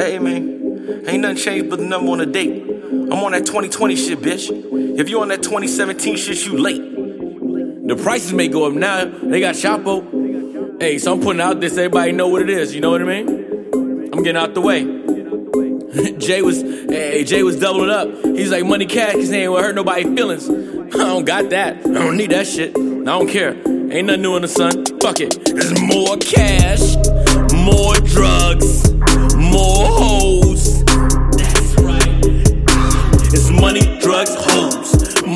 Hey man, ain't nothing changed but the number on the date. I'm on that 2020 shit, bitch. If you on that 2017 shit, you late. The prices may go up now. They got Chapo. Hey, so I'm putting out this. Everybody know what it is. You know what I mean? I'm getting out the way. Jay was, hey, Jay was doubling up. He's like money cash, cause he ain't hurt nobody's feelings. I don't got that. I don't need that shit. I don't care. Ain't nothing new in the sun. Fuck it. There's more cash,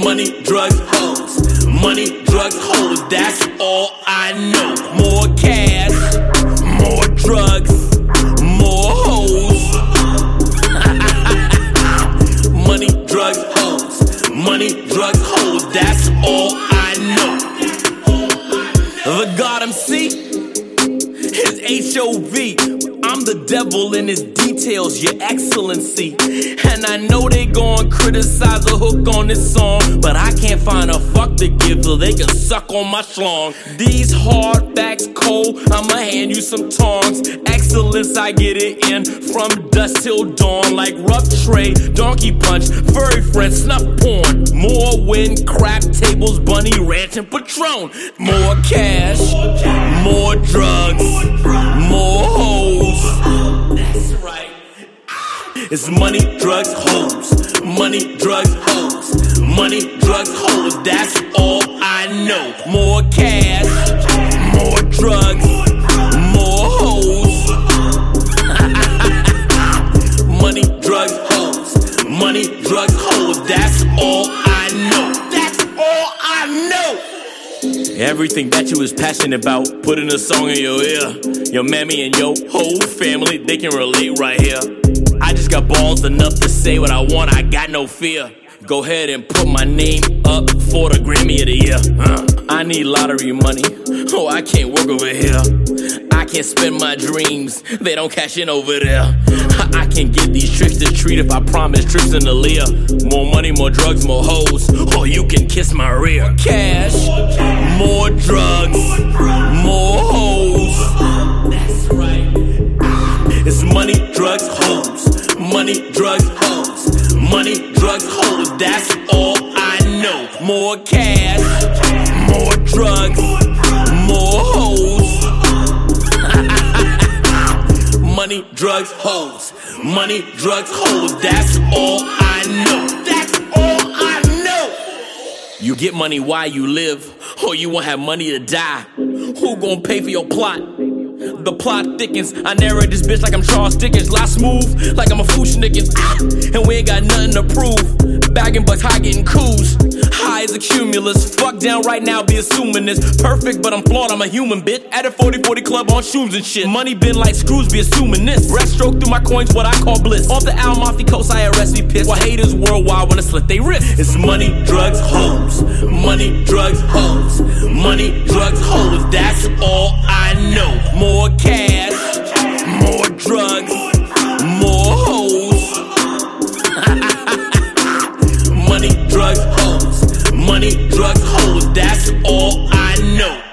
Money, drugs, hoes. Money, drugs, hoes. That's all I know. More cash, more drugs, more hoes. money, drugs, hoes. Money, drugs, hoes. That's all I know. The God MC is HOV. I'm the devil in his details, your excellency. And I know they gon' criticize the hook on this song, but I can't find a fuck to give so they can suck on my schlong. These hard facts cold, I'ma hand you some tongs. Excellence, I get it in from dusk till dawn, like rough trade, donkey punch, furry friend, snuff porn. More wind, crap tables, bunny ranch, and patron. More cash, more drugs, more It's money, drugs, hoes. Money, drugs, hoes. Money, drugs, hoes. That's all I know. More cash, more drugs, more hoes. money, drugs, hoes. Money, drugs, hoes. That's all I know. That's all I know. Everything that you was passionate about, put in a song in your ear. Your mammy and your whole family, they can relate right here. I just got balls enough to say what I want, I got no fear. Go ahead and put my name up for the Grammy of the year. Uh, I need lottery money. Oh, I can't work over here. I can't spend my dreams. They don't cash in over there. I can't get these tricks to treat if I promise trips in the Lear. More money, more drugs, more hoes. Oh, you can kiss my rear. Cash, more drugs, more hoes. That's right. It's money, drugs, hoes. Money, drugs, hoes. Money, drugs, hoes. That's all I know. More cash, more drugs, more hoes. Money, drugs, hoes. Money, drugs, hoes. That's all I know. That's all I know. You get money while you live, or you won't have money to die. Who gon' pay for your plot? The plot thickens. I narrate this bitch like I'm Charles Dickens. Lie smooth, like I'm a fool schnickens. Ah, and we ain't got nothing to prove. Bagging bucks, high getting stimulus. Fuck down right now, be assuming this. Perfect, but I'm flawed, I'm a human bit. At a 40 40 club on shoes and shit. Money been like screws, be assuming this. Breaststroke through my coins, what I call bliss. Off the Amalfi coast, I arrest me pissed. While haters worldwide wanna slit they wrists. It's money, drugs, hoes. Money, drugs, hoes. Money, drugs, hoes. That's all I know. More cash, more drugs, more hoes. money, drugs, hoes money, drugs, oh, that's all I know.